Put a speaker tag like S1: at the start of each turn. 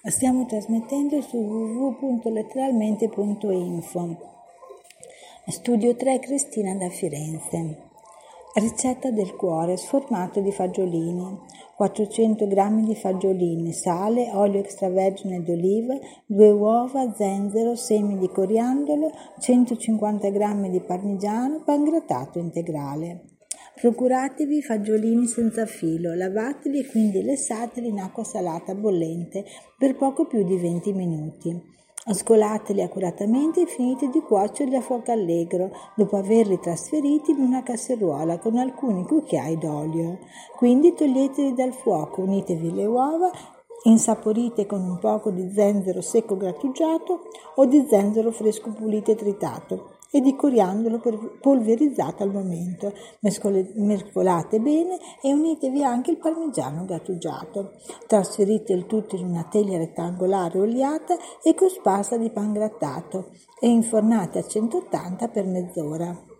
S1: Stiamo trasmettendo su www.letteralmente.info. Studio 3 Cristina da Firenze. Ricetta del cuore sformato di fagiolini. 400 g di fagiolini, sale, olio extravergine d'oliva, 2 uova, zenzero, semi di coriandolo, 150 g di parmigiano, pan grattato integrale. Procuratevi fagiolini senza filo, lavateli e quindi lessateli in acqua salata bollente per poco più di 20 minuti. Scolateli accuratamente e finite di cuocerli a fuoco allegro, dopo averli trasferiti in una casseruola con alcuni cucchiai d'olio. Quindi toglieteli dal fuoco, unitevi le uova insaporite con un poco di zenzero secco grattugiato o di zenzero fresco pulito e tritato e di coriandolo polverizzato al momento. mescolate bene e unitevi anche il parmigiano grattugiato. Trasferite il tutto in una teglia rettangolare oliata e cosparsa di pan grattato e infornate a 180 per mezz'ora.